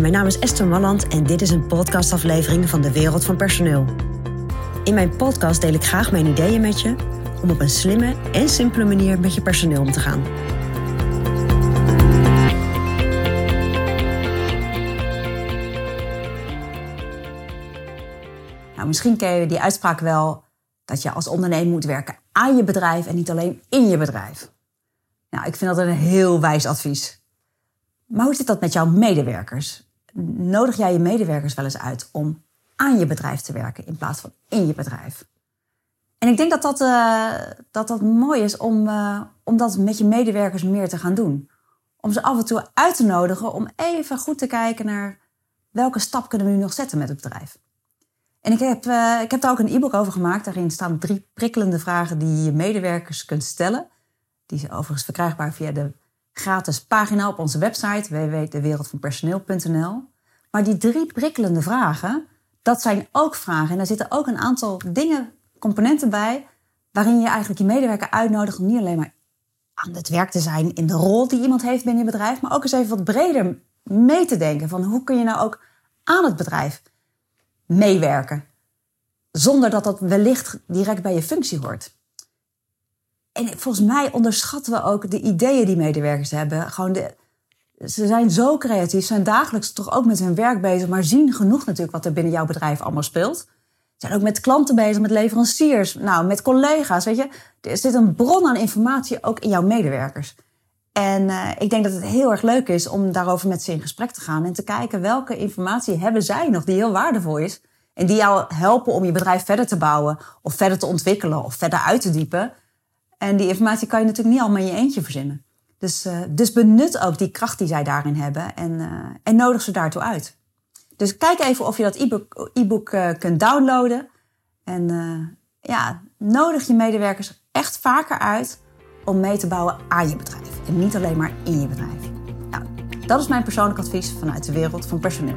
Mijn naam is Esther Malland en dit is een podcastaflevering van de Wereld van Personeel. In mijn podcast deel ik graag mijn ideeën met je om op een slimme en simpele manier met je personeel om te gaan. Nou, misschien ken je die uitspraak wel dat je als ondernemer moet werken aan je bedrijf en niet alleen in je bedrijf. Nou, ik vind dat een heel wijs advies. Maar hoe zit dat met jouw medewerkers? Nodig jij je medewerkers wel eens uit om aan je bedrijf te werken in plaats van in je bedrijf? En ik denk dat dat, uh, dat, dat mooi is om, uh, om dat met je medewerkers meer te gaan doen. Om ze af en toe uit te nodigen om even goed te kijken naar welke stap kunnen we nu nog zetten met het bedrijf. En ik heb, uh, ik heb daar ook een e-book over gemaakt. Daarin staan drie prikkelende vragen die je medewerkers kunt stellen. Die zijn overigens verkrijgbaar via de gratis pagina op onze website www.dewereldvanpersoneel.nl. Maar die drie prikkelende vragen, dat zijn ook vragen. En daar zitten ook een aantal dingen, componenten bij, waarin je eigenlijk je medewerker uitnodigt om niet alleen maar aan het werk te zijn in de rol die iemand heeft binnen je bedrijf, maar ook eens even wat breder mee te denken van hoe kun je nou ook aan het bedrijf meewerken. Zonder dat dat wellicht direct bij je functie hoort. En volgens mij onderschatten we ook de ideeën die medewerkers hebben. Gewoon de, ze zijn zo creatief, zijn dagelijks toch ook met hun werk bezig, maar zien genoeg natuurlijk wat er binnen jouw bedrijf allemaal speelt. Ze zijn ook met klanten bezig, met leveranciers, nou, met collega's. Weet je, er zit een bron aan informatie ook in jouw medewerkers. En uh, ik denk dat het heel erg leuk is om daarover met ze in gesprek te gaan en te kijken welke informatie hebben zij nog die heel waardevol is. En die jou helpen om je bedrijf verder te bouwen of verder te ontwikkelen of verder uit te diepen. En die informatie kan je natuurlijk niet allemaal in je eentje verzinnen. Dus, uh, dus benut ook die kracht die zij daarin hebben en, uh, en nodig ze daartoe uit. Dus kijk even of je dat e-book, e-book uh, kunt downloaden. En ja, nodig je medewerkers echt vaker uit om mee te bouwen aan je bedrijf. En niet alleen maar in je bedrijf. Nou, dat is mijn persoonlijk advies vanuit de wereld van personeel.